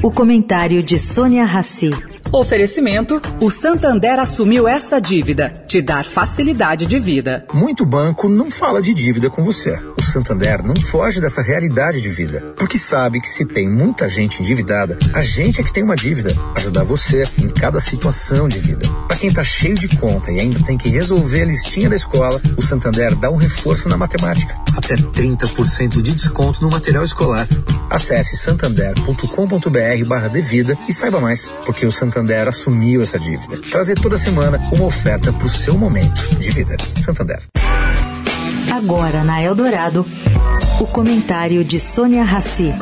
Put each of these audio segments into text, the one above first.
O comentário de Sônia Rassi. Oferecimento: o Santander assumiu essa dívida, te dar facilidade de vida. Muito banco não fala de dívida com você. O Santander não foge dessa realidade de vida, porque sabe que se tem muita gente endividada, a gente é que tem uma dívida, ajudar você em cada situação de vida. Para quem tá cheio de conta e ainda tem que resolver a listinha da escola, o Santander dá um reforço na matemática, até 30% de desconto no material escolar. Acesse santander.com.br/devida e saiba mais, porque o Santander Santander assumiu essa dívida. Trazer toda semana uma oferta para o seu momento de vida. Santander. Agora na Eldorado, o comentário de Sônia Rassi.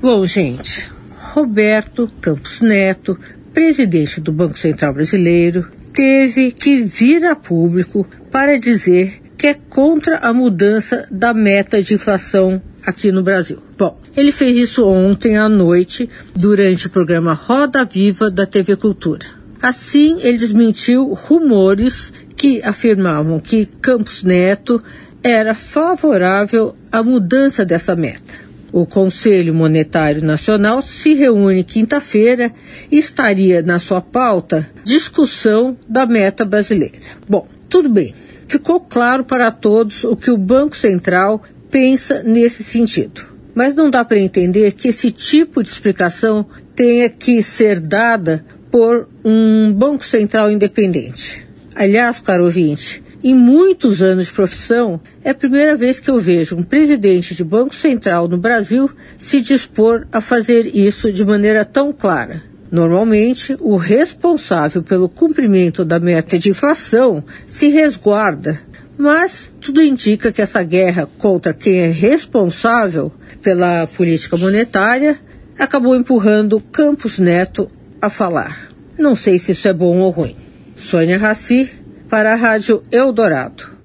Bom, gente, Roberto Campos Neto, presidente do Banco Central Brasileiro, teve que vir a público para dizer que é contra a mudança da meta de inflação aqui no Brasil. Bom, ele fez isso ontem à noite durante o programa Roda Viva da TV Cultura. Assim, ele desmentiu rumores que afirmavam que Campos Neto era favorável à mudança dessa meta. O Conselho Monetário Nacional se reúne quinta-feira e estaria na sua pauta discussão da meta brasileira. Bom, tudo bem. Ficou claro para todos o que o Banco Central pensa nesse sentido. Mas não dá para entender que esse tipo de explicação tenha que ser dada por um Banco Central independente. Aliás, caro ouvinte, em muitos anos de profissão, é a primeira vez que eu vejo um presidente de Banco Central no Brasil se dispor a fazer isso de maneira tão clara. Normalmente, o responsável pelo cumprimento da meta de inflação se resguarda, mas tudo indica que essa guerra contra quem é responsável pela política monetária acabou empurrando Campos Neto a falar. Não sei se isso é bom ou ruim. Sônia Raci, para a Rádio Eldorado.